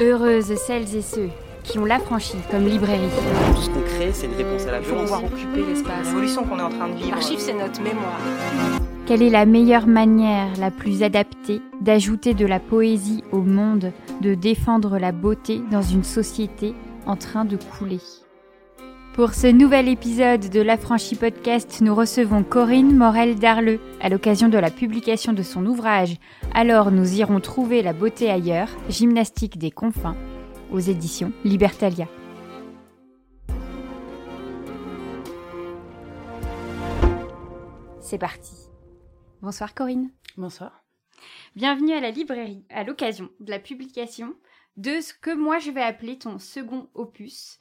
Heureuses celles et ceux qui ont l'affranchi comme librairie. Tout ce qu'on crée, c'est une réponse à la Il faut violence. pouvoir occuper l'espace. L'évolution qu'on est en train de vivre. L'archive, c'est notre mémoire. Quelle est la meilleure manière, la plus adaptée, d'ajouter de la poésie au monde, de défendre la beauté dans une société en train de couler? Pour ce nouvel épisode de l'Affranchi Podcast, nous recevons Corinne Morel-Darleux à l'occasion de la publication de son ouvrage Alors nous irons trouver la beauté ailleurs, gymnastique des confins, aux éditions Libertalia. C'est parti. Bonsoir Corinne. Bonsoir. Bienvenue à la librairie, à l'occasion de la publication de ce que moi je vais appeler ton second opus,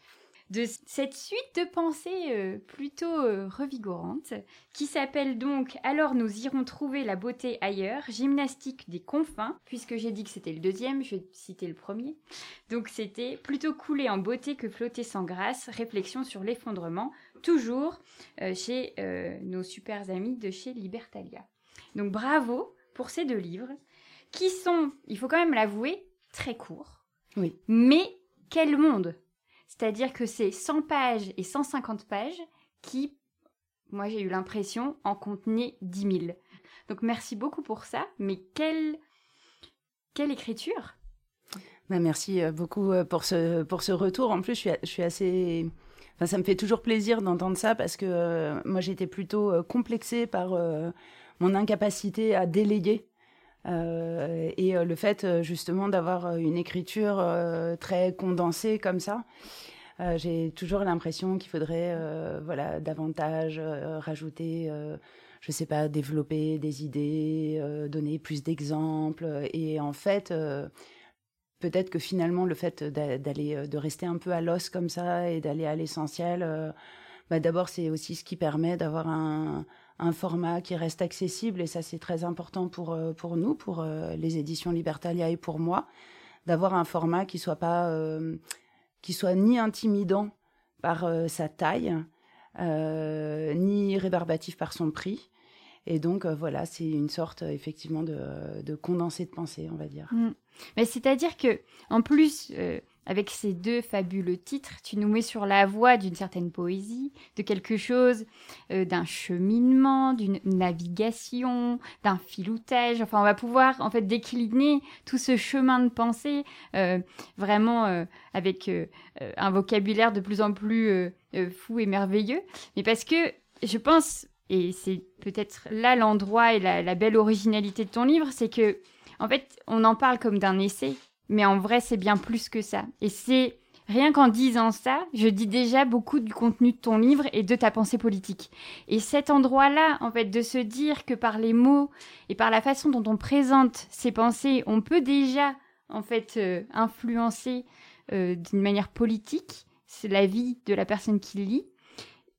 de cette suite de pensées euh, plutôt euh, revigorantes, qui s'appelle donc Alors nous irons trouver la beauté ailleurs, gymnastique des confins, puisque j'ai dit que c'était le deuxième, je vais citer le premier. Donc c'était plutôt couler en beauté que flotter sans grâce, réflexion sur l'effondrement, toujours euh, chez nos super amis de chez Libertalia. Donc bravo pour ces deux livres, qui sont, il faut quand même l'avouer, très courts. Oui. Mais quel monde C'est-à-dire que c'est 100 pages et 150 pages qui, moi j'ai eu l'impression, en contenaient 10 000. Donc merci beaucoup pour ça, mais quelle, quelle écriture Bah, merci euh, beaucoup euh, pour ce, retour. En plus, je suis, assez. Enfin, ça me fait toujours plaisir d'entendre ça parce que euh, moi, j'étais plutôt complexée par mon incapacité à déléguer. Euh, et euh, le fait euh, justement d'avoir une écriture très condensée comme ça, j'ai toujours l'impression qu'il faudrait voilà davantage rajouter, je sais pas, développer des idées, donner plus d'exemples. Et en fait, peut-être que finalement le fait d'a- d'aller, de rester un peu à l'os comme ça et d'aller à l'essentiel, bah, d'abord c'est aussi ce qui permet d'avoir un, un format qui reste accessible et ça c'est très important pour euh, pour nous, pour euh, les éditions Libertalia et pour moi, d'avoir un format qui soit pas euh, qui soit ni intimidant par sa taille, ni rébarbatif par son prix. Et donc voilà, c'est une sorte effectivement de, de condensé de pensée, on va dire. Mm. Mais c'est-à-dire que, en plus, avec ces deux fabuleux titres, tu nous mets sur la voie d'une certaine poésie, de quelque chose, euh, d'un cheminement, d'une navigation, d'un filoutage. Enfin, on va pouvoir en fait décliner tout ce chemin de pensée euh, vraiment euh, avec un vocabulaire de plus en plus fou et merveilleux. Mais parce que je pense, et c'est peut-être là l'endroit et la, la belle originalité de ton livre, c'est que en fait, on en parle comme d'un essai, mais en vrai, c'est bien plus que ça. Et c'est rien qu'en disant ça, je dis déjà beaucoup du contenu de ton livre et de ta pensée politique. Et cet endroit-là, en fait, de se dire que par les mots et par la façon dont on présente ses pensées, on peut déjà, en fait, euh, influencer euh, d'une manière politique la vie de la personne qui lit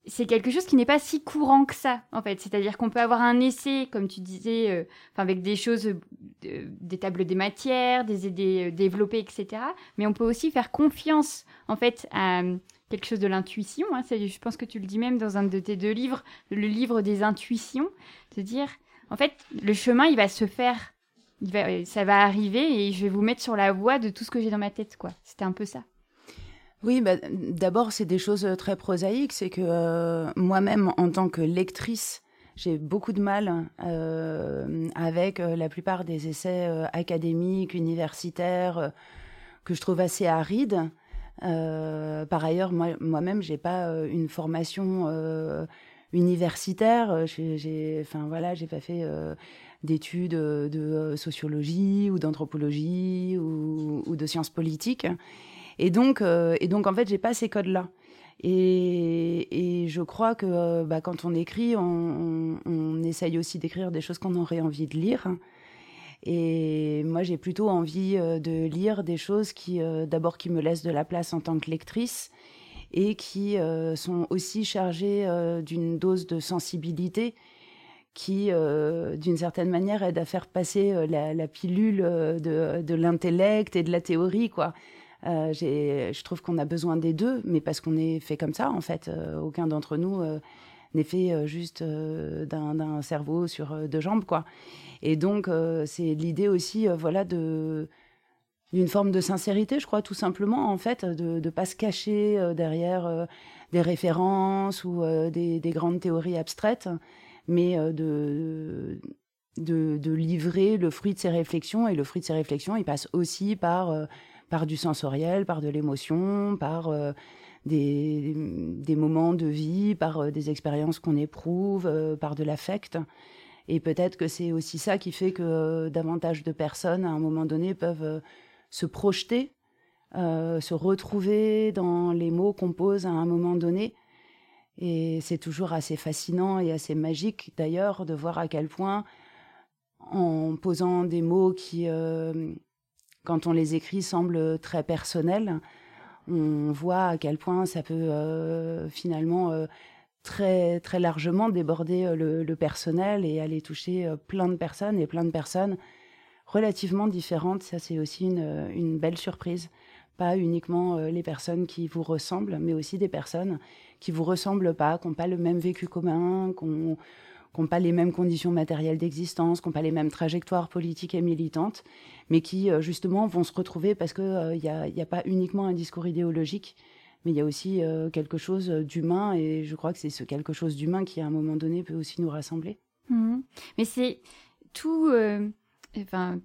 c'est quelque chose qui n'est pas si courant que ça, en fait. C'est-à-dire qu'on peut avoir un essai, comme tu disais, euh, avec des choses, euh, des tables des matières, des idées euh, développées, etc. Mais on peut aussi faire confiance, en fait, à quelque chose de l'intuition. hein. Je pense que tu le dis même dans un de tes deux livres, le livre des intuitions. De dire, en fait, le chemin, il va se faire. Il va, ça va arriver et je vais vous mettre sur la voie de tout ce que j'ai dans ma tête, quoi. C'était un peu ça. Oui, bah, d'abord, c'est des choses très prosaïques. C'est que euh, moi-même, en tant que lectrice, j'ai beaucoup de mal euh, avec euh, la plupart des essais euh, académiques, universitaires, euh, que je trouve assez arides. Euh, par ailleurs, moi- moi-même, j'ai pas euh, une formation euh, universitaire. J'ai, enfin voilà, pas fait euh, d'études euh, de euh, sociologie ou d'anthropologie ou de sciences politiques. Et donc, euh, et donc en fait, j'ai pas ces codes-là. Et, et je crois que euh, bah, quand on écrit, on, on, on essaye aussi d'écrire des choses qu'on aurait envie de lire. Et moi, j'ai plutôt envie euh, de lire des choses qui, d'abord, qui me laissent de la place en tant que lectrice et qui sont aussi chargées d'une dose de sensibilité qui, d'une certaine manière, aide à faire passer la, pilule de, de l'intellect et de la théorie, quoi. Euh, je trouve qu'on a besoin des deux, mais parce qu'on est fait comme ça, en fait. Euh, aucun d'entre nous euh, n'est fait juste d'un cerveau sur deux jambes, quoi. Et donc, c'est l'idée aussi, voilà, de d'une forme de sincérité, je crois, tout simplement, en fait, de ne pas se cacher derrière des références ou des, grandes théories abstraites, mais de, de, livrer le fruit de ses réflexions. Et le fruit de ses réflexions, il passe aussi par, par du sensoriel, par de l'émotion, par des, des, moments de vie, par des expériences qu'on éprouve, par de l'affect. Et peut-être que c'est aussi ça qui fait que davantage de personnes, à un moment donné, peuvent se projeter, euh, se retrouver dans les mots qu'on pose à un moment donné. Et c'est toujours assez fascinant et assez magique d'ailleurs de voir à quel point, en posant des mots qui, euh, quand on les écrit, semblent très personnels, on voit à quel point ça peut euh, finalement très, très largement déborder le, le, personnel et aller toucher plein de personnes et plein de personnes relativement différentes. Ça, c'est aussi une, belle surprise. Pas uniquement euh, les personnes qui vous ressemblent, mais aussi des personnes qui vous ressemblent pas, qui n'ont pas le même vécu commun, qui n'ont pas les mêmes conditions matérielles d'existence, qui n'ont pas les mêmes trajectoires politiques et militantes, mais qui euh, justement vont se retrouver parce qu'il n'y euh, a, a, pas uniquement un discours idéologique, mais il y a aussi quelque chose d'humain, et je crois que c'est ce quelque chose d'humain qui, à un moment donné, peut aussi nous rassembler. Mmh. Mais c'est tout enfin,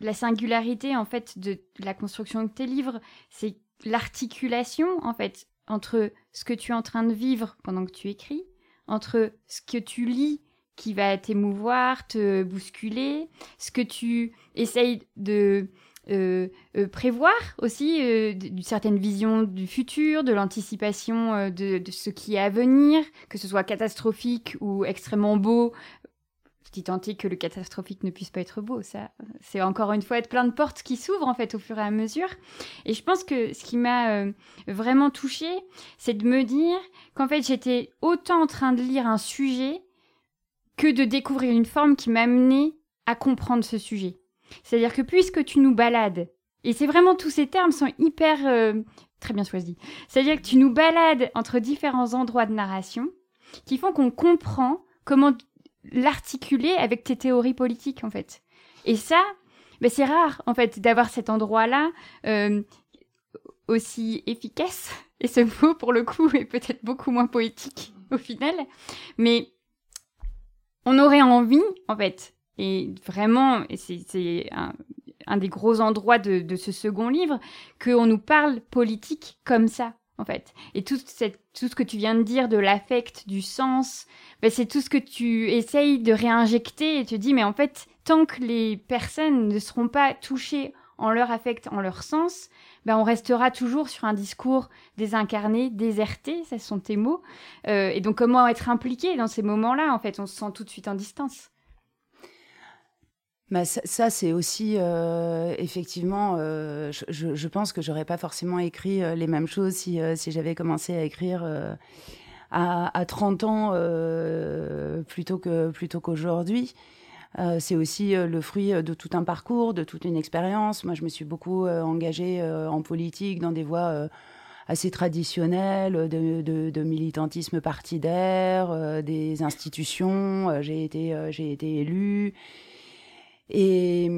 la singularité en fait de la construction de tes livres, c'est l'articulation en fait entre ce que tu es en train de vivre pendant que tu écris, entre ce que tu lis qui va t'émouvoir, te bousculer, ce que tu essayes de euh, euh, prévoir aussi euh, d'une certaine vision du futur, de l'anticipation de, de, ce qui est à venir, que ce soit catastrophique ou extrêmement beau petit tant que le catastrophique ne puisse pas être beau. Ça, c'est encore une fois être plein de portes qui s'ouvrent en fait au fur et à mesure. Et je pense que ce qui m'a euh, vraiment touchée, c'est de me dire qu'en fait j'étais autant en train de lire un sujet que de découvrir une forme qui m'a mené à comprendre ce sujet. C'est-à-dire que puisque tu nous balades, et c'est vraiment tous ces termes sont hyper euh, très bien choisis. C'est-à-dire que tu nous balades entre différents endroits de narration qui font qu'on comprend comment l'articuler avec tes théories politiques, en fait. Et ça, ben c'est rare, en fait, d'avoir cet endroit-là euh, aussi efficace. Et ce mot, pour le coup, est peut-être beaucoup moins poétique au final. Mais on aurait envie, en fait, et vraiment, et c'est un, des gros endroits de, de ce second livre, qu'on nous parle politique comme ça, en fait. Et tout, cette, tout ce que tu viens de dire de l'affect, du sens, ben c'est tout ce que tu essayes de réinjecter et te dis, mais en fait, tant que les personnes ne seront pas touchées en leur affect, en leur sens, ben on restera toujours sur un discours désincarné, déserté, ce sont tes mots. Euh, et donc, comment être impliqué dans ces moments-là En fait, on se sent tout de suite en distance. Bah, ça, c'est aussi euh, effectivement, euh, je, je, pense que j'aurais pas forcément écrit euh, les mêmes choses si, si j'avais commencé à écrire à, à, 30 ans plutôt que plutôt qu'aujourd'hui. c'est aussi le fruit de tout un parcours, de toute une expérience. Moi, je me suis beaucoup engagée en politique dans des voies assez traditionnelles de, de, de militantisme partidaire, des institutions. j'ai été j'ai été élue. Et,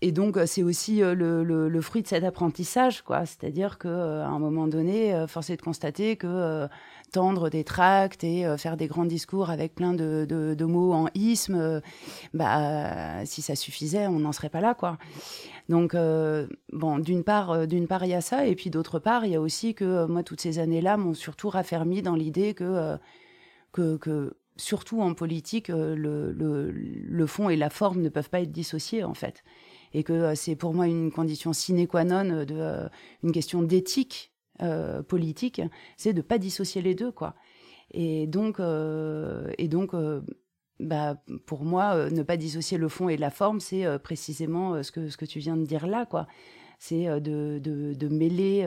et, donc, c'est aussi euh, le, le, le, fruit de cet apprentissage, quoi. C'est-à-dire qu'à euh, un moment donné, euh, force est de constater que tendre des tracts et faire des grands discours avec plein de, de, de mots en isme, bah, si ça suffisait, on n'en serait pas là, quoi. Donc, bon, d'une part, d'une part, il y a ça, et puis d'autre part, il y a aussi que moi, toutes ces années-là m'ont surtout raffermi dans l'idée que, que, que surtout en politique, euh, le, le, le, fond et la forme ne peuvent pas être dissociés, en fait. Et que euh, c'est pour moi une condition sine qua non de euh, une question d'éthique politique, c'est de pas dissocier les deux, quoi. Et donc, et donc bah, pour moi, ne pas dissocier le fond et la forme, c'est précisément ce, que, ce que tu viens de dire là, quoi. C'est de, de, de, mêler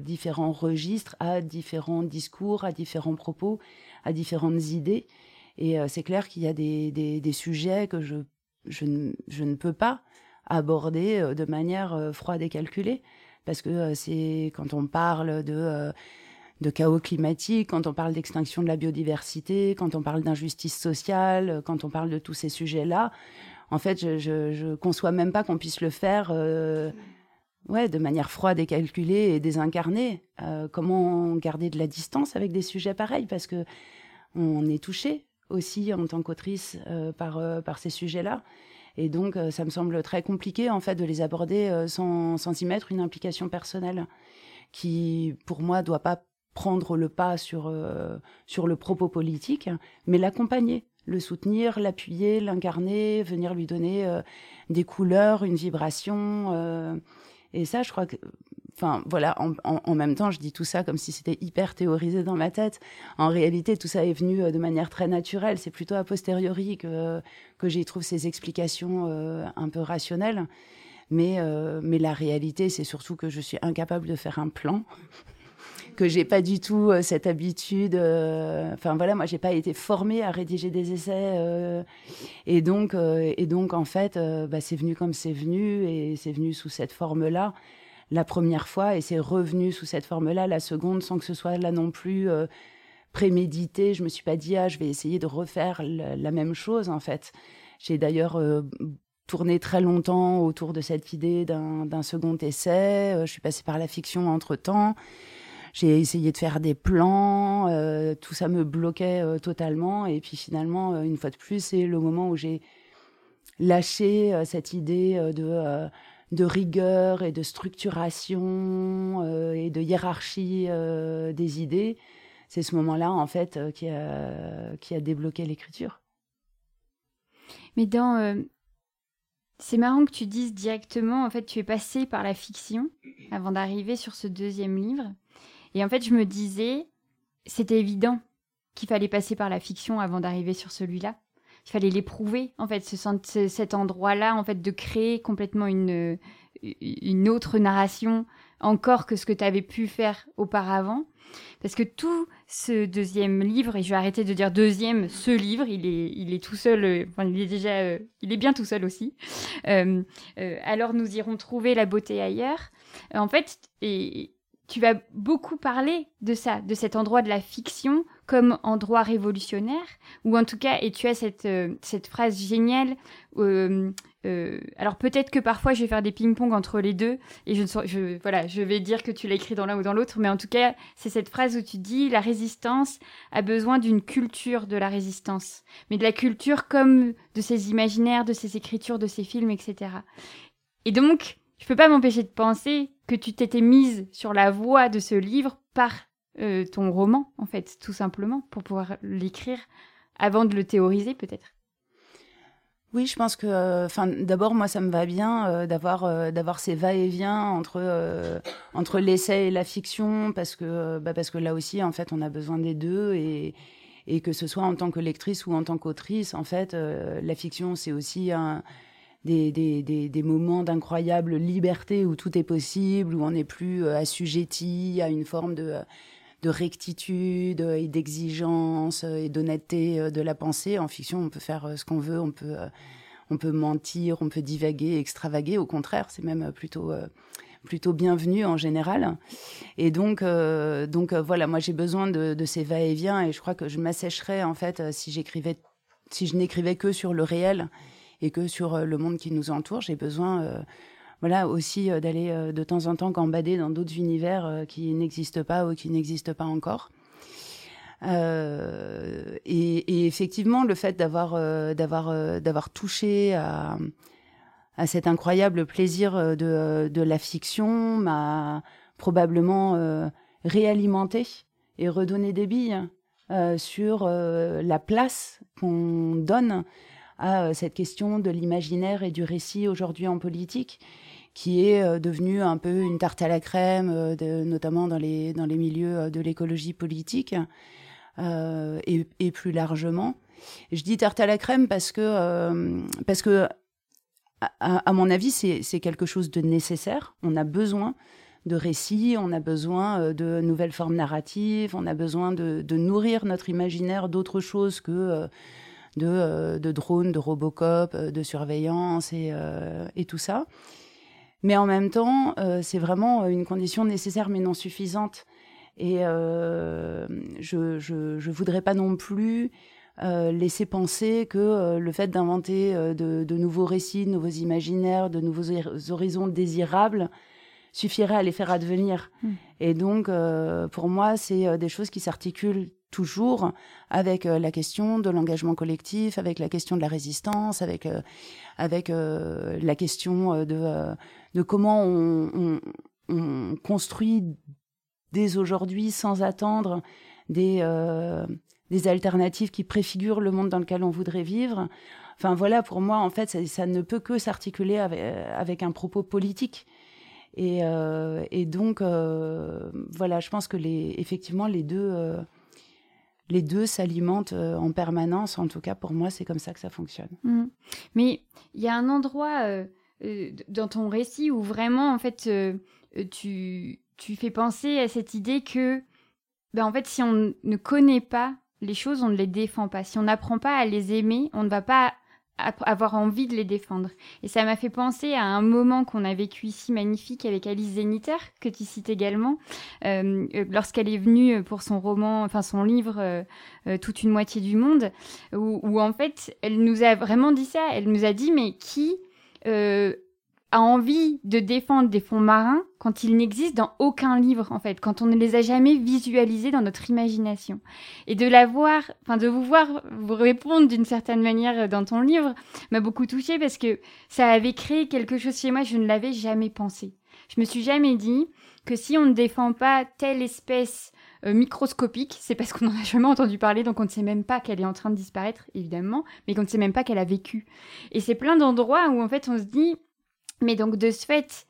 différents registres à différents discours, à différents propos, à différentes idées. Et euh, c'est clair qu'il y a des, des, sujets que je, je, ne, je, ne, peux pas aborder euh, de manière euh, froide et calculée. Parce que c'est quand on parle de, de chaos climatique, quand on parle d'extinction de la biodiversité, quand on parle d'injustice sociale, quand on parle de tous ces sujets-là, en fait, je, je, conçois même pas qu'on puisse le faire ouais, de manière froide et calculée et désincarnée. comment garder de la distance avec des sujets pareils? Parce que on est touché aussi en tant qu'autrice par, par ces sujets-là. Et donc, ça me semble très compliqué, en fait, de les aborder sans, sans y mettre une implication personnelle qui, pour moi, doit pas prendre le pas sur, euh, sur le propos politique, mais l'accompagner, le soutenir, l'appuyer, l'incarner, venir lui donner euh, des couleurs, une vibration. Euh, et ça, je crois que, enfin, voilà, en, même temps, je dis tout ça comme si c'était hyper théorisé dans ma tête. En réalité, tout ça est venu de manière très naturelle. C'est plutôt a posteriori que, que j'y trouve ces explications un peu rationnelles. Mais, mais la réalité, c'est surtout que je suis incapable de faire un plan que j'ai pas du tout euh, cette habitude. Euh, enfin voilà, moi j'ai pas été formée à rédiger des essais euh, et donc et donc en fait, bah, c'est venu comme c'est venu et c'est venu sous cette forme-là la première fois et c'est revenu sous cette forme-là la seconde sans que ce soit là non plus prémédité. Je me suis pas dit ah je vais essayer de refaire la, même chose en fait. J'ai d'ailleurs tourné très longtemps autour de cette idée d'un second essai. Je suis passée par la fiction entre temps. J'ai essayé de faire des plans, euh, tout ça me bloquait euh, totalement. Et puis finalement, euh, une fois de plus, c'est le moment où j'ai lâché cette idée de, de rigueur et de structuration et de hiérarchie des idées. C'est ce moment-là, en fait, qui, a, qui a débloqué l'écriture. Mais dans c'est marrant que tu dises directement, en fait, tu es passé par la fiction avant d'arriver sur ce deuxième livre. Et en fait, je me disais, c'était évident qu'il fallait passer par la fiction avant d'arriver sur celui-là. Il fallait l'éprouver, en fait, ce, cet endroit-là, en fait, de créer complètement une, une autre narration encore que ce que tu avais pu faire auparavant. Parce que tout ce deuxième livre, et je vais arrêter de dire deuxième, ce livre, il est, il est tout seul, euh, il est déjà, euh, il est bien tout seul aussi. Euh, alors nous irons trouver la beauté ailleurs. en fait, et, tu vas beaucoup parler de ça, de cet endroit de la fiction comme endroit révolutionnaire, ou en tout cas, et tu as cette, euh, cette phrase géniale. Euh, euh, alors peut-être que parfois je vais faire des ping-pong entre les deux, et je, je, voilà, je vais dire que tu l'as écrit dans l'un ou dans l'autre, mais en tout cas, c'est cette phrase où tu dis la résistance a besoin d'une culture de la résistance, mais de la culture comme de ses imaginaires, de ses écritures, de ses films, etc. Et donc, je peux pas m'empêcher de penser que tu t'étais mise sur la voie de ce livre par euh, ton roman, en fait, tout simplement, pour pouvoir l'écrire avant de le théoriser, peut-être. Oui, je pense que, euh, enfin, d'abord, moi, ça me va bien euh, d'avoir d'avoir ces va-et-vient entre entre l'essai et la fiction, parce que bah, parce que là aussi, en fait, on a besoin des deux et et que ce soit en tant que lectrice ou en tant qu'autrice, en fait, la fiction, c'est aussi un des, des, des, moments d'incroyable liberté où tout est possible, où on n'est plus euh, assujetti à une forme de, de rectitude et d'exigence et d'honnêteté euh, de la pensée. En fiction, on peut faire euh, ce qu'on veut, on peut, on peut mentir, on peut divaguer, extravaguer. Au contraire, c'est même plutôt plutôt bienvenu en général. Et donc, donc voilà, moi j'ai besoin de, ces va-et-vient et je crois que je m'assècherais en fait si si je n'écrivais que sur le réel et que sur euh, le monde qui nous entoure, j'ai besoin euh, voilà aussi euh, d'aller de temps en temps gambader dans d'autres univers qui n'existent pas ou qui n'existent pas encore. et, effectivement, le fait d'avoir d'avoir d'avoir touché à, à cet incroyable plaisir de, de la fiction m'a probablement réalimenté et redonné des billes sur la place qu'on donne à euh, cette question de l'imaginaire et du récit aujourd'hui en politique qui est euh, devenue un peu une tarte à la crème, euh, notamment dans les, dans les milieux de l'écologie politique et, plus largement. je dis tarte à la crème parce que, parce que à, mon avis, c'est quelque chose de nécessaire. On a besoin de récits, on a besoin de nouvelles formes narratives, on a besoin de, nourrir notre imaginaire d'autres choses que de drones, de Robocop, euh, de surveillance et, euh, et, tout ça. Mais en même temps, c'est vraiment une condition nécessaire mais non suffisante. Et je, je, je voudrais pas non plus laisser penser que le fait d'inventer de, nouveaux récits, de nouveaux imaginaires, de nouveaux horizons désirables suffirait à les faire advenir. Hmm. Et donc, pour moi, c'est des choses qui s'articulent toujours avec la question de l'engagement collectif, avec la question de la résistance, avec, avec la question de, de comment on, on construit dès aujourd'hui sans attendre des, euh, des alternatives qui préfigurent le monde dans lequel on voudrait vivre. Enfin voilà, pour moi, en fait, ça, ne peut que s'articuler avec, un propos politique. Et, euh, et donc, euh, voilà, je pense que les, effectivement, les deux, les deux s'alimentent en permanence. En tout cas, pour moi, c'est comme ça que ça fonctionne. Mmh. Mais il y a un endroit dans ton récit où vraiment, en fait, tu, tu fais penser à cette idée que, ben en fait, si on ne connaît pas les choses, on ne les défend pas. Si on n'apprend pas à les aimer, on ne va pas avoir envie de les défendre. Et ça m'a fait penser à un moment qu'on a vécu ici magnifique avec Alice Zeniter, que tu cites également, euh, euh, lorsqu'elle est venue pour son roman, enfin son livre euh, Toute une moitié du monde, où, où, en fait elle nous a vraiment dit ça. Elle nous a dit mais qui a envie de défendre des fonds marins quand ils n'existent dans aucun livre, en fait, quand on ne les a jamais visualisés dans notre imagination. Et de la voir, enfin, de vous voir vous répondre d'une certaine manière dans ton livre m'a beaucoup touchée parce que ça avait créé quelque chose chez moi, je ne l'avais jamais pensé. Je me suis jamais dit que si on ne défend pas telle espèce euh, microscopique, c'est parce qu'on n'en a jamais entendu parler, donc on ne sait même pas qu'elle est en train de disparaître, évidemment, mais qu'on ne sait même pas qu'elle a vécu. Et c'est plein d'endroits où en fait on se dit, mais donc de ce fait,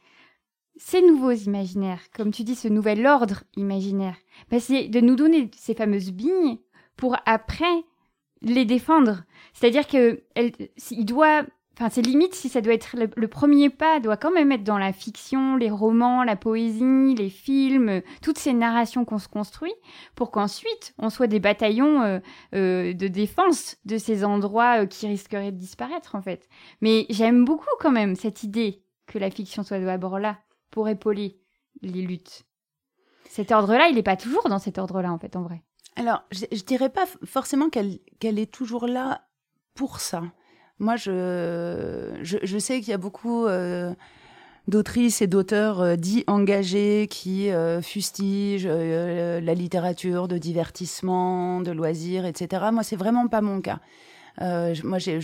ces nouveaux imaginaires, comme tu dis, ce nouvel ordre imaginaire, ben, c'est de nous donner ces fameuses billes pour après les défendre. C'est-à-dire que il doit, enfin, c'est limite si ça doit être le, premier pas, doit quand même être dans la fiction, les romans, la poésie, les films, toutes ces narrations qu'on se construit, pour qu'ensuite on soit des bataillons euh, euh, de défense de ces endroits euh, qui risqueraient de disparaître en fait. Mais j'aime beaucoup quand même cette idée que la fiction soit d'abord là pour épauler les luttes. Cet ordre-là, il n'est pas toujours dans cet ordre-là, en fait, en vrai. Alors, je, dirais pas forcément qu'elle est toujours là pour ça. Moi, je, je, sais qu'il y a beaucoup euh, d'autrices et d'auteurs euh, dits engagés qui euh, fustigent la littérature de divertissement, de loisirs, etc. Moi, c'est vraiment pas mon cas. moi, je,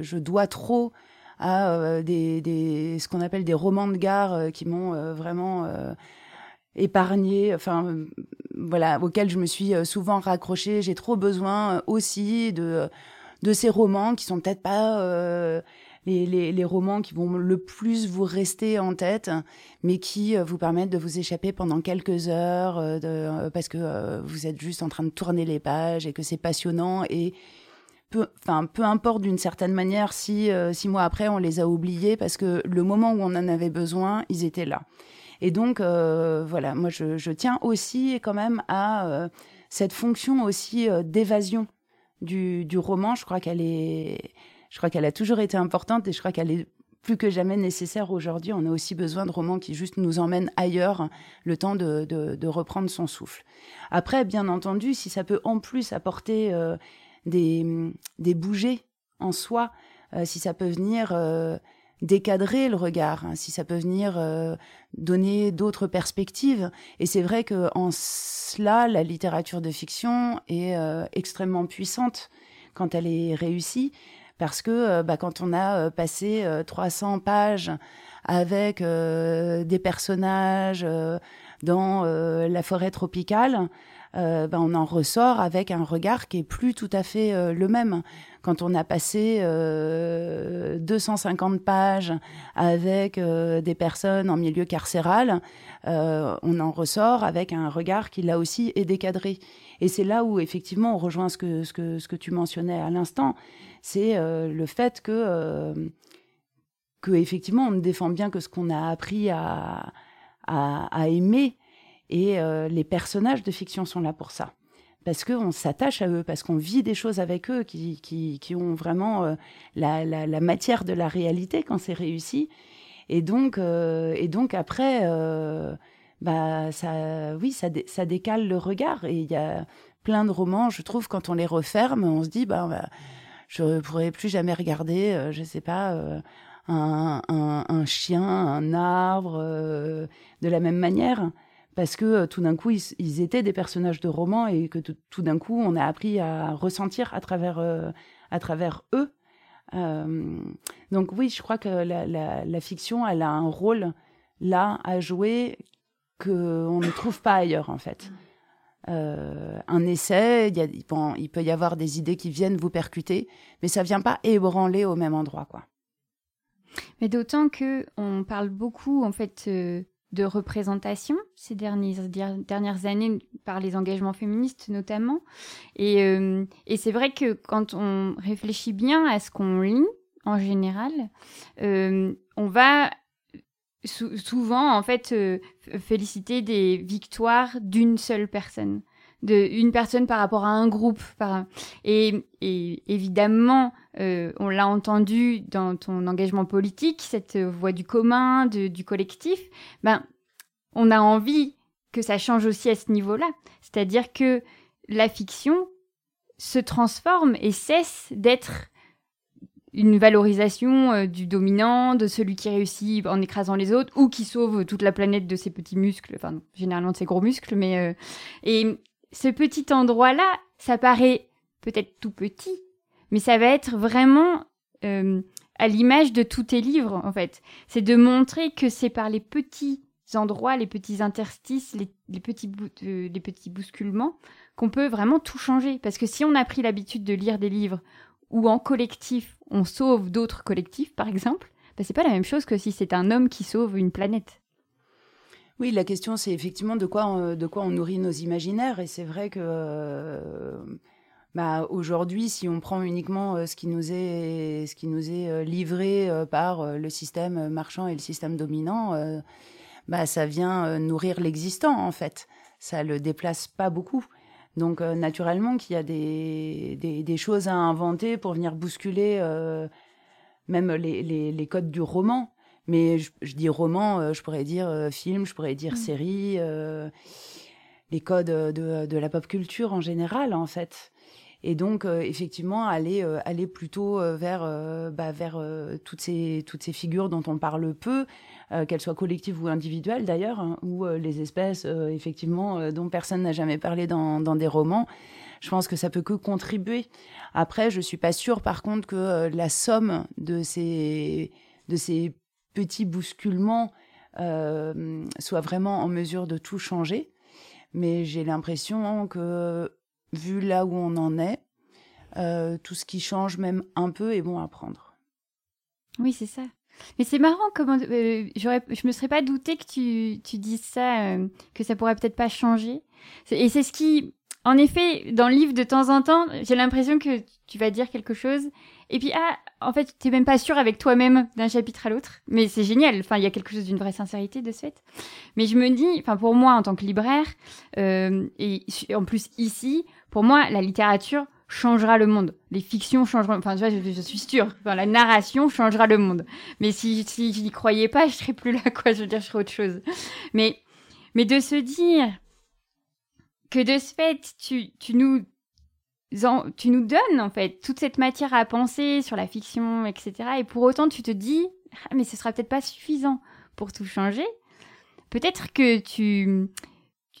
je dois trop à euh, des, ce qu'on appelle des romans de gare qui m'ont vraiment épargné, enfin voilà, auxquels je me suis souvent raccrochée. J'ai trop besoin aussi de de ces romans qui sont peut-être pas les, les, les, romans qui vont le plus vous rester en tête, mais qui vous permettent de vous échapper pendant quelques heures, de, parce que vous êtes juste en train de tourner les pages et que c'est passionnant et peu, enfin, peu importe d'une certaine manière si euh, six mois après on les a oubliés parce que le moment où on en avait besoin, ils étaient là. Et donc euh, voilà, moi je, tiens aussi quand même à euh, cette fonction aussi d'évasion du, roman. Je crois qu'elle est, je crois qu'elle a toujours été importante et je crois qu'elle est plus que jamais nécessaire aujourd'hui. On a aussi besoin de romans qui juste nous emmènent ailleurs, le temps de, de, reprendre son souffle. Après, bien entendu, si ça peut en plus apporter des, des bougées en soi, euh, si ça peut venir euh, décadrer le regard, hein, si ça peut venir euh, donner d'autres perspectives. Et c'est vrai que en cela, la littérature de fiction est extrêmement puissante quand elle est réussie, parce que bah, quand on a passé 300 pages avec des personnages dans la forêt tropicale, euh, ben on en ressort avec un regard qui est plus tout à fait euh, le même. Quand on a passé 250 euh, pages avec des personnes en milieu carcéral, on en ressort avec un regard qui là aussi est décadré. Et c'est là où effectivement on rejoint ce que, ce que, ce que tu mentionnais à l'instant, c'est le fait que, que effectivement on ne défend bien que ce qu'on a appris à, à, à aimer et euh, les personnages de fiction sont là pour ça. Parce qu'on s'attache à eux, parce qu'on vit des choses avec eux qui, qui, qui ont vraiment euh, la, la, matière de la réalité quand c'est réussi. Et donc, euh, et donc après, bah, ça, oui, ça, ça décale le regard. Et il y a, plein de romans, je trouve, quand on les referme, on se dit, bah, bah je ne pourrais plus jamais regarder, je sais pas, un, un, chien, un arbre, de la même manière parce que tout d'un coup, ils, étaient des personnages de romans et que tout d'un coup, on a appris à ressentir à travers, à travers eux. donc oui, je crois que la, fiction, elle a un rôle là à jouer qu'on ne trouve pas ailleurs en fait. Euh, un essai, y a, il peut y avoir des idées qui viennent vous percuter, mais ça vient pas ébranler au même endroit, quoi. Mais d'autant que on parle beaucoup en fait euh, de représentation ces dernières, dernières années par les engagements féministes notamment, et, euh, et c'est vrai que quand on réfléchit bien à ce qu'on lit en général, on va souvent en fait euh, féliciter des victoires d'une seule personne de une personne par rapport à un groupe et, évidemment euh, on l'a entendu dans ton engagement politique cette voix du commun du collectif ben on a envie que ça change aussi à ce niveau-là. C'est-à-dire que la fiction se transforme et cesse d'être une valorisation euh, du dominant, de celui qui réussit en écrasant les autres, ou qui sauve toute la planète de ses petits muscles, enfin généralement de ses gros muscles, mais euh, et ce petit endroit-là, ça paraît peut-être tout petit, mais ça va être vraiment euh, à l'image de tous tes livres en fait. C'est de montrer que c'est par les petits endroits, les petits interstices, les, petits, les petits bousculements qu'on peut vraiment tout changer. Parce que si on a pris l'habitude de lire des livres où en collectif on sauve d'autres collectifs, par exemple, bah, c'est pas la même chose que si c'est un homme qui sauve une planète. Oui, la question c'est effectivement de quoi, on, de quoi on nourrit nos imaginaires. Et c'est vrai que euh, bah, aujourd'hui, si on prend uniquement euh, ce qui nous est, ce qui nous est euh, livré par le système marchand et le système dominant, bah, ça vient nourrir l'existant en fait. Ça le déplace pas beaucoup. Donc naturellement qu'il y a des, des, choses à inventer pour venir bousculer même les, les, codes du roman. Mais je, dis roman, euh, je pourrais dire film, je pourrais dire mmh. série, les codes de, de, la pop culture en général en fait. Et donc effectivement aller aller plutôt vers bah, vers toutes ces toutes ces figures dont on parle peu euh, qu'elles soient collectives ou individuelles d'ailleurs, hein, ou euh, les espèces, euh, effectivement, dont personne n'a jamais parlé dans, des romans. Je pense que ça peut que contribuer. Après, je suis pas sûre, par contre, que la somme de ces, de ces petits bousculements soit vraiment en mesure de tout changer. Mais j'ai l'impression que, vu là où on en est, tout ce qui change même un peu est bon à prendre. Oui, c'est ça. Mais c'est marrant comment euh, je me serais pas douté que tu, tu dises ça, euh, que ça pourrait peut-être pas changer. Et c'est ce qui, en effet, dans le livre de temps en temps, j'ai l'impression que tu vas dire quelque chose et puis ah, en fait, tu n'es même pas sûr avec toi-même d'un chapitre à l'autre. Mais c'est génial. Enfin, il y a quelque chose d'une vraie sincérité de ce fait. Mais je me dis, enfin pour moi en tant que libraire euh, et en plus ici, pour moi la littérature changera le monde. Les fictions changeront. Enfin, tu vois, je, suis sûre. La narration changera le monde. Mais si, si je n'y croyais pas, je serais plus là, quoi. Je veux dire, je serais autre chose. Mais, mais de se dire que de ce fait, tu, tu nous tu nous donnes en fait toute cette matière à penser sur la fiction, etc. Et pour autant, tu te dis, ah, mais ce sera peut-être pas suffisant pour tout changer. Peut-être que tu,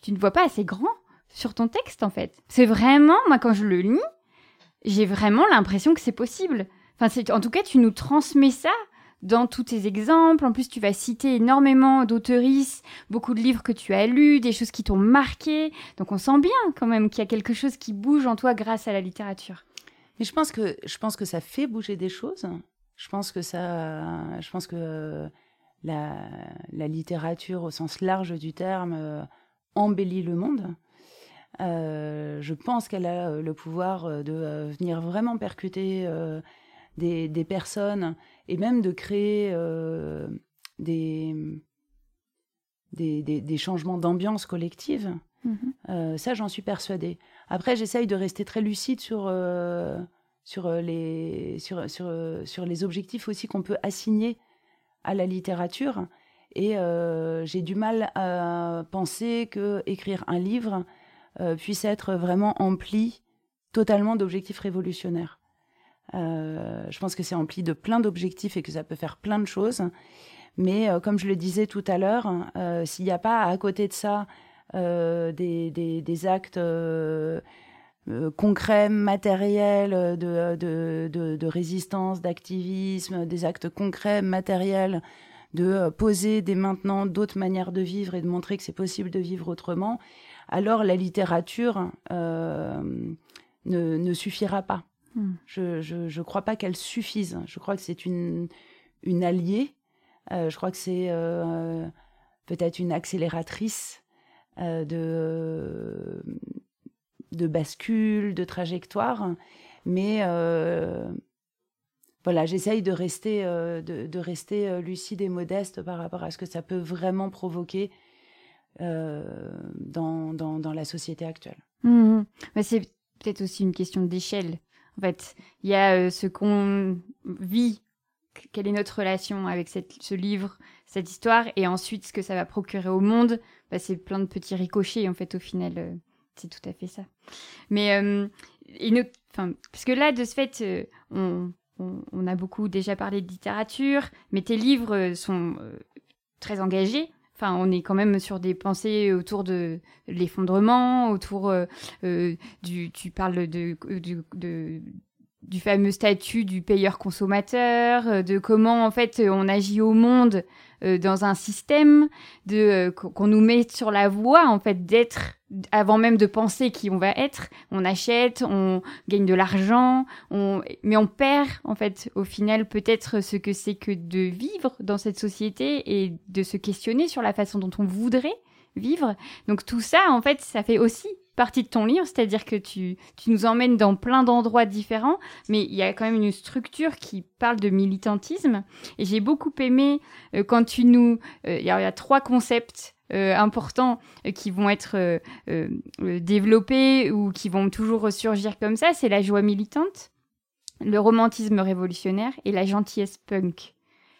tu ne vois pas assez grand sur ton texte en fait. C'est vraiment, moi quand je le lis, j'ai vraiment l'impression que c'est possible. Enfin, en tout cas, tu nous transmets ça dans tous tes exemples. En plus, tu vas citer énormément d'auteuristes, beaucoup de livres que tu as lus, des choses qui t'ont marqué. Donc, on sent bien quand même qu'il y a quelque chose qui bouge en toi grâce à la littérature. Mais je pense que je pense que ça fait bouger des choses. Je pense que ça, je pense que la, la littérature au sens large du terme euh, embellit le monde. Euh, je pense qu'elle a euh, le pouvoir de venir vraiment percuter des, des, personnes et même de créer des, des, des, changements d'ambiance collective. Mhm. ça, j'en suis persuadée. Après, j'essaye de rester très lucide sur, sur, les, sur, sur, sur les objectifs aussi qu'on peut assigner à la littérature. Et j'ai du mal à penser que écrire un livre, puisse être vraiment empli totalement d'objectifs révolutionnaires. Je pense que c'est empli de plein d'objectifs et que ça peut faire plein de choses. Mais comme je le disais tout à l'heure, s'il n'y a pas à côté de ça des, actes euh, concrets, matériels euh, de, résistance, d'activisme, des actes concrets, matériels de euh, poser dès maintenant d'autres manières de vivre et de montrer que c'est possible de vivre autrement, alors la littérature ne, suffira pas. Hmm. Je ne je, crois pas qu'elle suffise. Je crois que c'est une, une alliée. je crois que c'est peut-être une accélératrice de de bascule, de trajectoire. Mais euh, voilà, j'essaye de rester, euh, de, rester euh, lucide et modeste par rapport à ce que ça peut vraiment provoquer dans, dans, la société actuelle. Mmh Mais c'est peut-être aussi une question d'échelle. En fait, il y a ce qu'on vit, quelle est notre relation avec ce livre, cette histoire, et ensuite ce que ça va procurer au monde. Bah, c'est plein de petits ricochets, en fait, au final c'est tout à fait ça. Mais, euh, parce que là, de ce fait, euh, on, a beaucoup déjà parlé de littérature, mais tes livres sont euh, très engagés. On est quand même sur des pensées autour de l'effondrement, autour du. Tu parles de, du fameux statut du payeur consommateur, de comment en fait on agit au monde dans un système, de qu'on nous met sur la voie en fait d'être avant même de penser qui on va être, on achète, on gagne de l'argent, on... mais on perd en fait au final peut-être ce que c'est que de vivre dans cette société et de se questionner sur la façon dont on voudrait vivre. Donc tout ça en fait ça fait aussi partie de ton livre, c'est-à-dire que tu, tu nous emmènes dans plein d'endroits différents, mais il y a quand même une structure qui parle de militantisme. Et j'ai beaucoup aimé euh, quand tu nous... Euh, il y, a trois concepts euh, importants qui vont être développés ou qui vont toujours ressurgir comme ça, c'est la joie militante, le romantisme révolutionnaire et la gentillesse punk.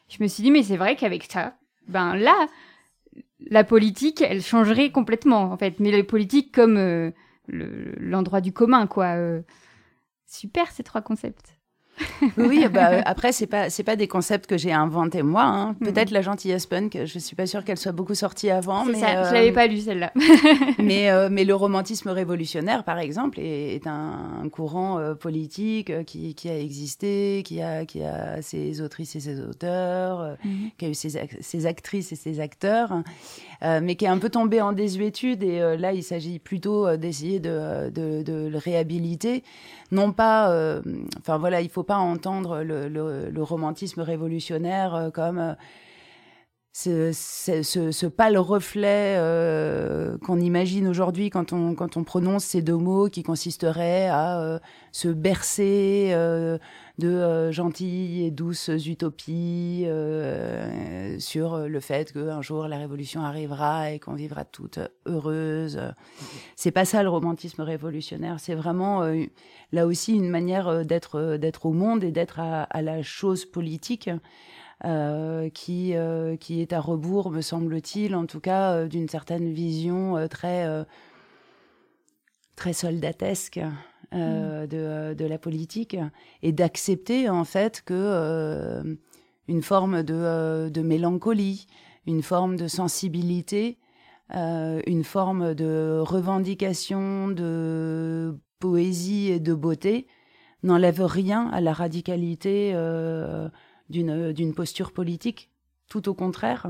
Je me suis dit, mais c'est vrai qu'avec ça, ben là, la politique, elle changerait complètement, en fait. Mais la politique comme l'endroit du commun, quoi. super, ces trois concepts oui, bah, euh, après, c'est pas, c'est pas des concepts que j'ai inventés moi. Hein. Mm. Peut-être la gentillesse punk, je suis pas sûre qu'elle soit beaucoup sortie avant. Mais, ça, je l'avais euh, pas lu celle-là. mais, euh, mais le romantisme révolutionnaire, par exemple, est, un, courant politique qui, qui, a existé, qui a, qui a ses autrices et ses auteurs, mm-hmm. qui a eu ses, ses, actrices et ses acteurs, mais qui est un peu tombé en désuétude. Et là, il s'agit plutôt d'essayer de, de, de, le réhabiliter. Non pas, enfin voilà, il faut pas entendre le, romantisme révolutionnaire euh, comme euh, ce, pâle reflet euh, qu'on imagine aujourd'hui quand on, quand on prononce ces deux mots qui consisteraient à se bercer de gentilles et douces utopies sur le fait qu'un jour la révolution arrivera et qu'on vivra toutes heureuses. C'est pas ça le romantisme révolutionnaire, c'est vraiment là aussi une manière euh, d'être euh, d'être au monde et d'être à, la chose politique. Euh, qui, qui est à rebours, me semble-t-il, en tout cas, d'une certaine vision très, très soldatesque mm. de, de, la politique, et d'accepter en fait que une forme de, de, mélancolie, une forme de sensibilité, une forme de revendication de poésie et de beauté n'enlève rien à la radicalité euh, d'une posture politique, tout au contraire.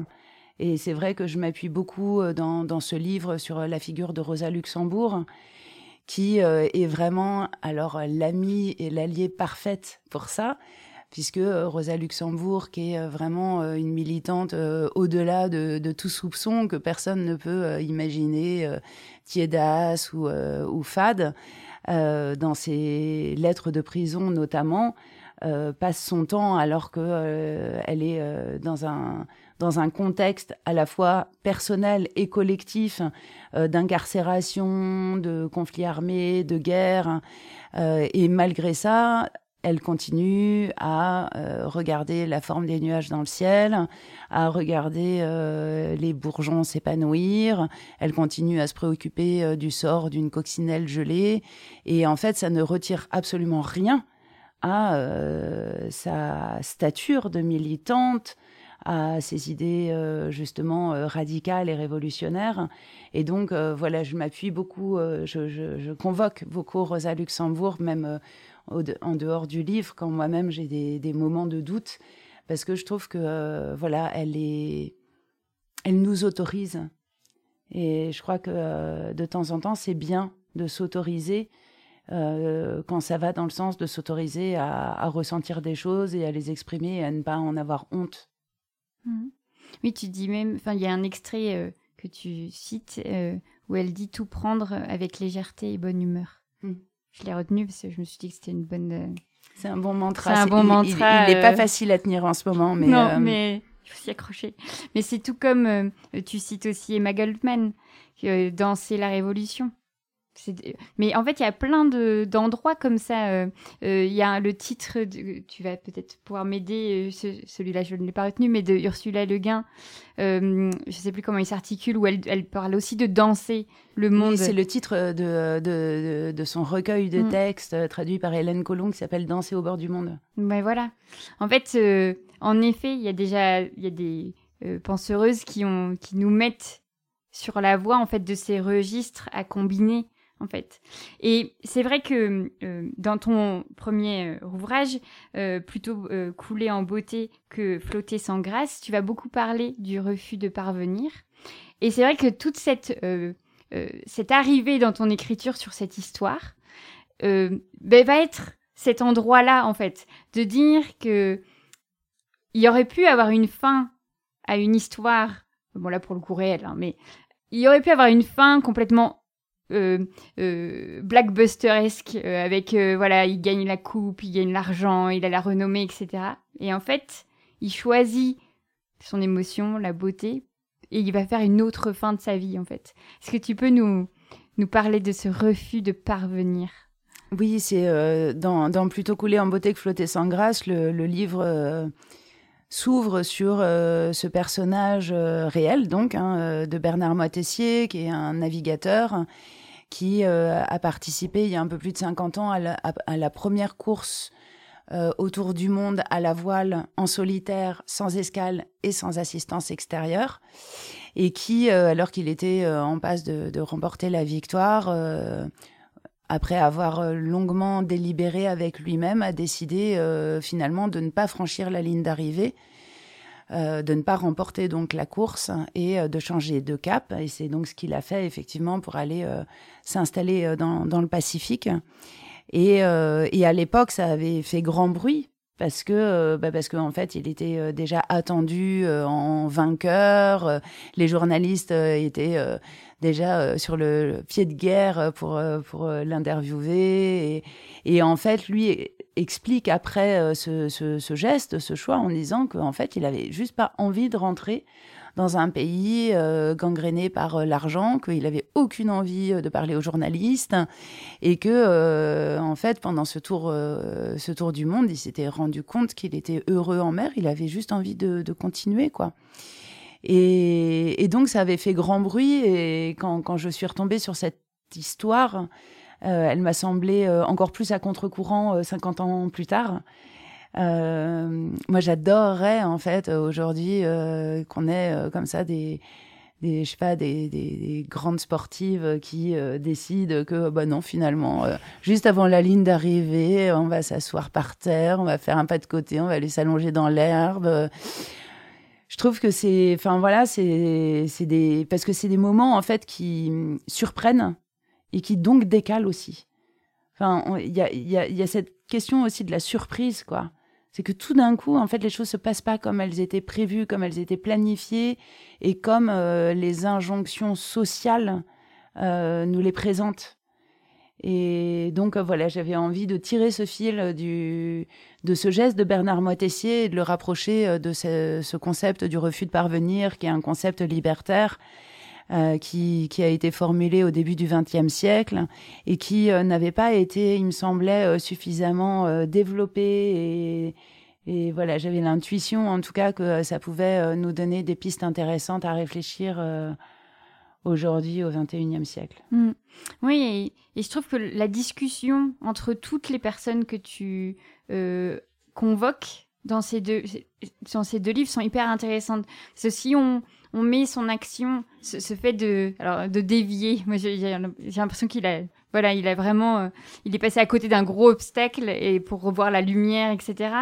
Et c'est vrai que je m'appuie beaucoup euh, dans, dans, ce livre sur la figure de Rosa Luxembourg, qui euh, est vraiment alors l'amie et l'alliée parfaite pour ça, puisque Rosa Luxembourg, qui est vraiment une militante au-delà de, tout soupçon, que personne ne peut imaginer tiédasse ou, ou fade, euh, dans ses lettres de prison notamment, euh, passe son temps alors qu'elle euh, elle est dans un dans un contexte à la fois personnel et collectif d'incarcération, de conflits armés, de guerre. et malgré ça, elle continue à regarder la forme des nuages dans le ciel, à regarder les bourgeons s'épanouir. Elle continue à se préoccuper du sort d'une coccinelle gelée. Et en fait, ça ne retire absolument rien à sa stature de militante, à ses idées euh, justement euh, radicales et révolutionnaires. Et donc, euh, voilà, je m'appuie beaucoup, je, convoque beaucoup Rosa Luxembourg, même en dehors du livre, quand moi-même j'ai des, moments de doute, parce que je trouve que, voilà, elle est... Elle nous autorise. Et je crois que de temps en temps, c'est bien de s'autoriser quand ça va dans le sens de s'autoriser à, à, ressentir des choses et à les exprimer et à ne pas en avoir honte. Mhm. Oui, tu dis même, enfin, il y a un extrait euh, que tu cites euh, où elle dit tout prendre avec légèreté et bonne humeur. Mhm. Je l'ai retenu parce que je me suis dit que c'était une bonne. Euh, c'est un bon mantra. C'est un bon mantra. Il n'est pas facile à tenir en ce moment, mais. Non, mais il faut s'y accrocher. Mais c'est tout comme tu cites aussi Emma Goldman, Danser la Révolution. Mais en fait, il y a plein d'endroits comme ça. Euh, euh, il y a le titre, tu vas peut-être pouvoir m'aider, euh, celui-là je ne l'ai pas retenu, mais de Ursula Le Guin. je ne sais plus comment il s'articule, où elle, elle, parle aussi de danser le monde. c'est le titre de, de, de, son recueil de mm. textes traduit par Hélène Colomb qui s'appelle Danser au bord du monde. Ben voilà. En fait, en effet, il y a déjà il y a des penseuses qui, ont, qui nous mettent sur la voie en fait de ces registres à combiner en fait. Et c'est vrai que euh, dans ton premier euh, ouvrage, euh, plutôt couler en beauté que flotter sans grâce, tu vas beaucoup parler du refus de parvenir. Et c'est vrai que toute cette, cette arrivée dans ton écriture sur cette histoire ben, va être cet endroit-là, en fait, de dire que il aurait pu avoir une fin à une histoire, bon là pour le coup réel, hein, mais il aurait pu avoir une fin complètement blackbusteresque euh, avec voilà il gagne la coupe il gagne l'argent il a la renommée etc et en fait il choisit son émotion la beauté et il va faire une autre fin de sa vie en fait. Est-ce que tu peux nous nous parler de ce refus de parvenir? Oui c'est dans, dans, plutôt couler en beauté que flotter sans grâce le, livre s'ouvre sur ce personnage réel, donc, hein, de Bernard Moitessier, qui est un navigateur qui euh, a participé il y a un peu plus de 50 ans à la, première course euh, autour du monde à la voile en solitaire, sans escale et sans assistance extérieure, et qui, euh, alors qu'il était en passe de, remporter la victoire, après avoir longuement délibéré avec lui-même, a décidé finalement de ne pas franchir la ligne d'arrivée euh, de ne pas remporter donc la course et euh, de changer de cap. Et c'est donc ce qu'il a fait effectivement pour aller euh, s'installer dans, le Pacifique. Et, à l'époque, ça avait fait grand bruit parce que bah parce qu'en fait il était déjà attendu en vainqueur les journalistes étaient déjà sur le pied de guerre pour pour l'interviewer et, et, en fait lui explique après euh, ce, geste, ce choix, en disant qu'en fait, il avait juste pas envie de rentrer dans un pays euh, gangréné par euh, l'argent, qu'il avait aucune envie de parler aux journalistes, et que en fait, pendant ce tour, ce tour du monde, il s'était rendu compte qu'il était heureux en mer. Il avait juste envie de, continuer, quoi. Et, donc, ça avait fait grand bruit. Et quand, quand je suis retombée sur cette histoire, euh, elle m'a semblé euh, encore plus à contre-courant 50 euh, ans plus tard. moi, j'adorerais en fait aujourd'hui qu'on ait comme ça des, des, je sais pas, des, des, grandes sportives qui décident que, bah non, finalement, juste avant la ligne d'arrivée, on va s'asseoir par terre, on va faire un pas de côté, on va aller s'allonger dans l'herbe. Je trouve que c'est, enfin voilà, c'est, des, parce que c'est des moments en fait qui surprennent et qui donc décale aussi. Enfin, il y a, y, y a, cette question aussi de la surprise, quoi. C'est que tout d'un coup, en fait, les choses se passent pas comme elles étaient prévues, comme elles étaient planifiées, et comme euh, les injonctions sociales euh, nous les présentent. Et donc euh, voilà, j'avais envie de tirer ce fil du, de ce geste de Bernard Moitessier et de le rapprocher de ce, ce, concept du refus de parvenir, qui est un concept libertaire qui, qui, a été formulé au début du XXe siècle et qui n'avait pas été, il me semblait, suffisamment développé et, et voilà, j'avais l'intuition, en tout cas, que ça pouvait nous donner des pistes intéressantes à réfléchir aujourd'hui au XXIe siècle. Mmh. Oui, et, je trouve que la discussion entre toutes les personnes que tu euh, convoques dans ces, deux, dans ces deux livres sont hyper intéressantes. Parce on, on met son action, ce, fait de, alors, de dévier, moi j'ai l'impression qu'il a voilà, il a vraiment, euh, il est passé à côté d'un gros obstacle et pour revoir la lumière, etc.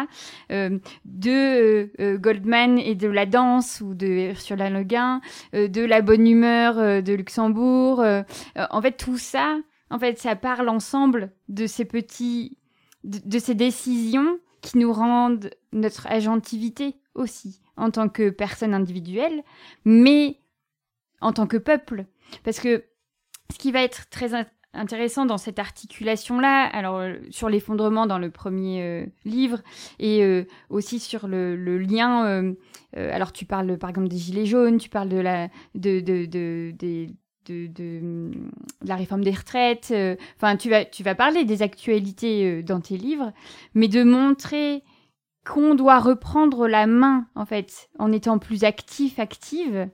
Euh, de euh, Goldman et de la danse ou de Ursula Le Guin, de la bonne humeur de Luxembourg. en fait, tout ça, en fait, ça parle ensemble de ces petits, de, ces décisions qui nous rendent notre agentivité aussi en tant que personne individuelle, mais en tant que peuple, parce que ce qui va être très intéressant dans cette articulation-là, alors euh, sur l'effondrement dans le premier euh, livre et euh, aussi sur le, lien. alors tu parles par exemple des gilets jaunes, tu parles de la de de, de, la réforme des retraites. Enfin, tu vas tu vas parler des actualités dans tes livres, mais de montrer qu'on doit reprendre la main en fait en étant plus actif, active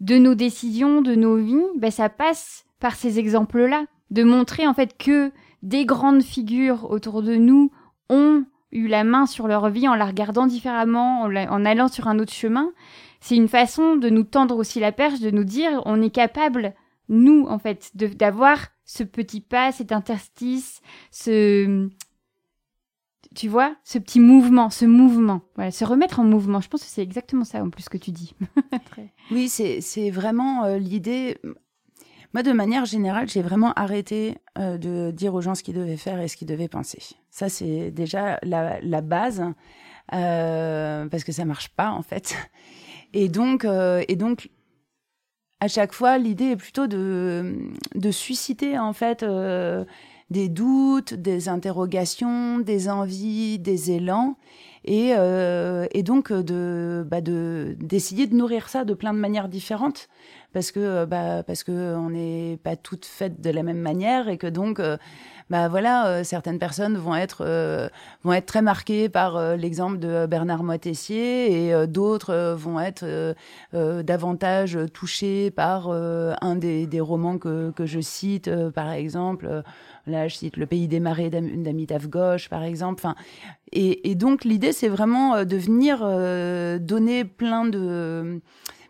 de nos décisions, de nos vies. Ben, ça passe par ces exemples-là de montrer en fait que des grandes figures autour de nous ont eu la main sur leur vie en la regardant différemment, en, allant sur un autre chemin. C'est une façon de nous tendre aussi la perche, de nous dire on est capable, nous en fait, d'avoir ce petit pas, cet interstice, ce tu vois, ce petit mouvement, ce mouvement, voilà, se remettre en mouvement. Je pense que c'est exactement ça en plus que tu dis. oui, c'est vraiment euh, l'idée. Moi, de manière générale, j'ai vraiment arrêté euh, de dire aux gens ce qu'ils devaient faire et ce qu'ils devaient penser. Ça, c'est déjà la, base, euh, parce que ça marche pas, en fait. Et donc, et donc à chaque fois, l'idée est plutôt de, de susciter, en fait, des doutes, des interrogations, des envies, des élans. Et, et donc de bah d'essayer de nourrir ça de plein de manières différentes parce que euh, bah parce que on n'est pas toutes faites de la même manière et que donc euh, bah voilà euh, certaines personnes vont être vont être très marquées par l'exemple de Bernard Moitessier et d'autres vont être davantage touchées par un des, des romans que, que je cite par exemple là je cite Le pays des marées d'Amitav Ghosh par exemple enfin et, donc l'idée c'est vraiment de venir donner plein de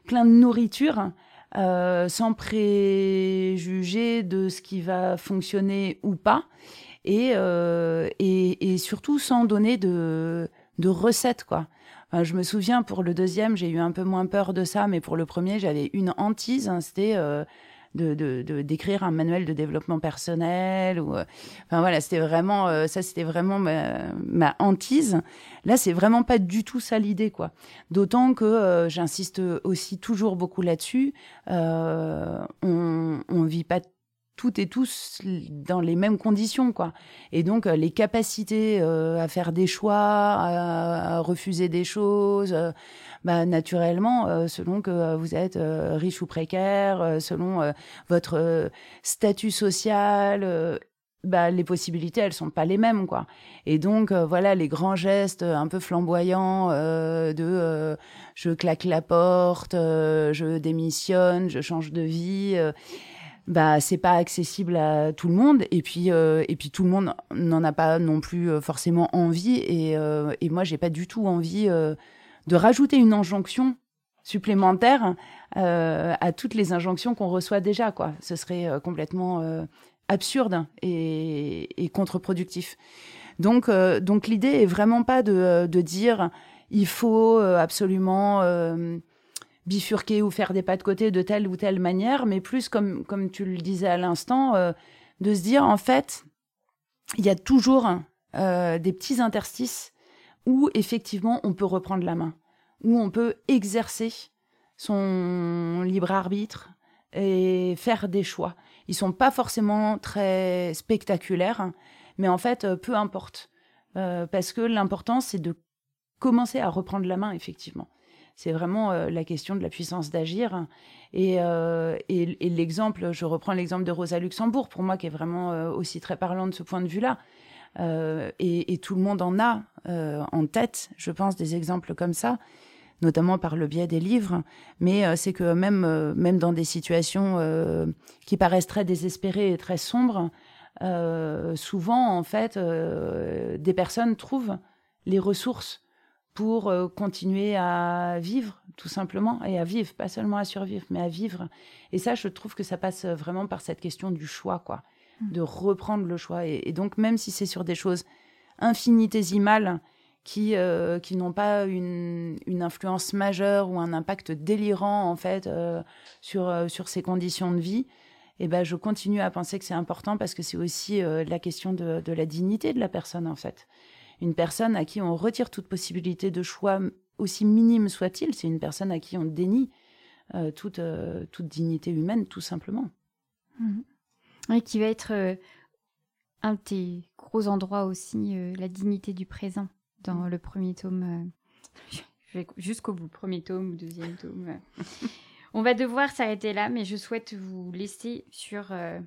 plein de nourriture euh, sans préjuger de ce qui va fonctionner ou pas, et, euh, et, surtout sans donner de, de recettes, quoi. je me souviens, pour le deuxième, j'ai eu un peu moins peur de ça, mais pour le premier, j'avais une hantise, hein, c'était... Euh, de d'écrire un manuel de développement personnel ou euh, enfin voilà c'était vraiment euh, ça c'était vraiment ma, ma, hantise. Là c'est vraiment pas du tout ça l'idée quoi. D'autant que euh, j'insiste aussi toujours beaucoup là-dessus. On on vit pas toutes et tous dans les mêmes conditions, quoi. Et donc, les capacités à faire des choix, à, refuser des choses, bah, naturellement, euh, selon que euh, vous êtes euh, riche ou précaire, selon votre statut social, bah, les possibilités, elles sont pas les mêmes, quoi. Et donc, voilà, les grands gestes un peu flamboyants de je claque la porte, je démissionne, je change de vie bah c'est pas accessible à tout le monde et puis et puis tout le monde n'en a pas non plus forcément envie et, et moi j'ai pas du tout envie de rajouter une injonction supplémentaire euh, à toutes les injonctions qu'on reçoit déjà. Quoi. Ce serait euh, complètement euh, absurde et, contre-productif. Donc, donc l'idée est vraiment pas de, dire il faut absolument bifurquer ou faire des pas de côté de telle ou telle manière, mais plus comme, comme tu le disais à l'instant, de se dire en fait, il y a toujours des petits interstices où effectivement on peut reprendre la main où on peut exercer son libre arbitre et faire des choix. Ils sont pas forcément très spectaculaires, mais en fait, euh, peu importe. Euh, parce que l'important, c'est de commencer à reprendre la main, effectivement. C'est vraiment la question de la puissance d'agir. Et, et, l'exemple, je reprends l'exemple de Rosa Luxembourg, pour moi, qui est vraiment aussi très parlant de ce point de vue-là. Et, tout le monde en a en tête, je pense, des exemples comme ça notamment par le biais des livres, mais euh, c'est que même, euh, même dans des situations euh, qui paraissent très désespérées et très sombres, souvent, en fait, des personnes trouvent les ressources pour continuer à vivre, tout simplement, et à vivre, pas seulement à survivre, mais à vivre. Et ça, je trouve que ça passe vraiment par cette question du choix, quoi, mmh. de reprendre le choix. Et, et donc, même si c'est sur des choses infinitésimales, qui, euh, qui n'ont pas une, une, influence majeure ou un impact délirant en fait euh, sur, euh, sur ces conditions de vie, eh ben, je continue à penser que c'est important parce que c'est aussi la question de, de, la dignité de la personne en fait. Une personne à qui on retire toute possibilité de choix, aussi minime soit-il, c'est une personne à qui on dénie toute, toute dignité humaine tout simplement. Mmh. Et qui va être un de tes gros endroits aussi, la dignité du présent dans le premier tome. Euh, jusqu'au bout, premier tome ou deuxième tome. On va devoir s'arrêter là, mais je souhaite vous laisser sur. Euh,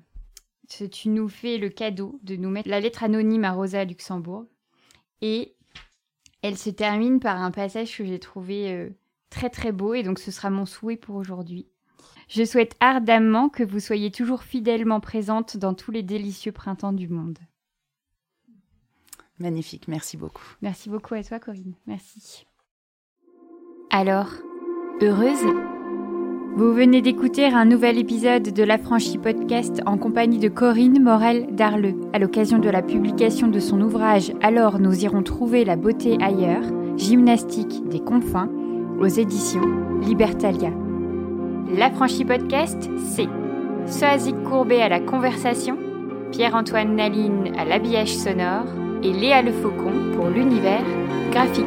ce tu nous fais le cadeau de nous mettre la lettre anonyme à Rosa Luxembourg. Et elle se termine par un passage que j'ai trouvé euh, très très beau, et donc ce sera mon souhait pour aujourd'hui. Je souhaite ardemment que vous soyez toujours fidèlement présente dans tous les délicieux printemps du monde. Magnifique, merci beaucoup. Merci beaucoup à toi Corinne, merci. Alors, heureuse? Vous venez d'écouter un nouvel épisode de l'Affranchi Podcast en compagnie de Corinne Morel Darleux, à l'occasion de la publication de son ouvrage Alors nous irons trouver la beauté ailleurs, gymnastique des confins, aux éditions Libertalia. L'Affranchi Podcast, c'est Soazic Courbet à la conversation, Pierre-Antoine Naline à l'habillage sonore, et Léa Le Faucon pour l'univers graphique.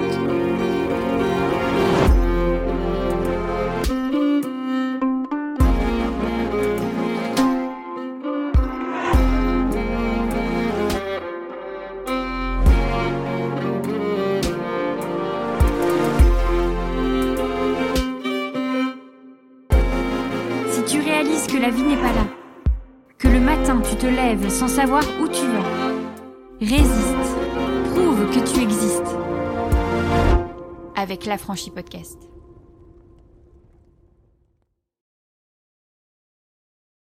Sans savoir où tu vas, Résiste. Prouve que tu existes. Avec la Franchie Podcast.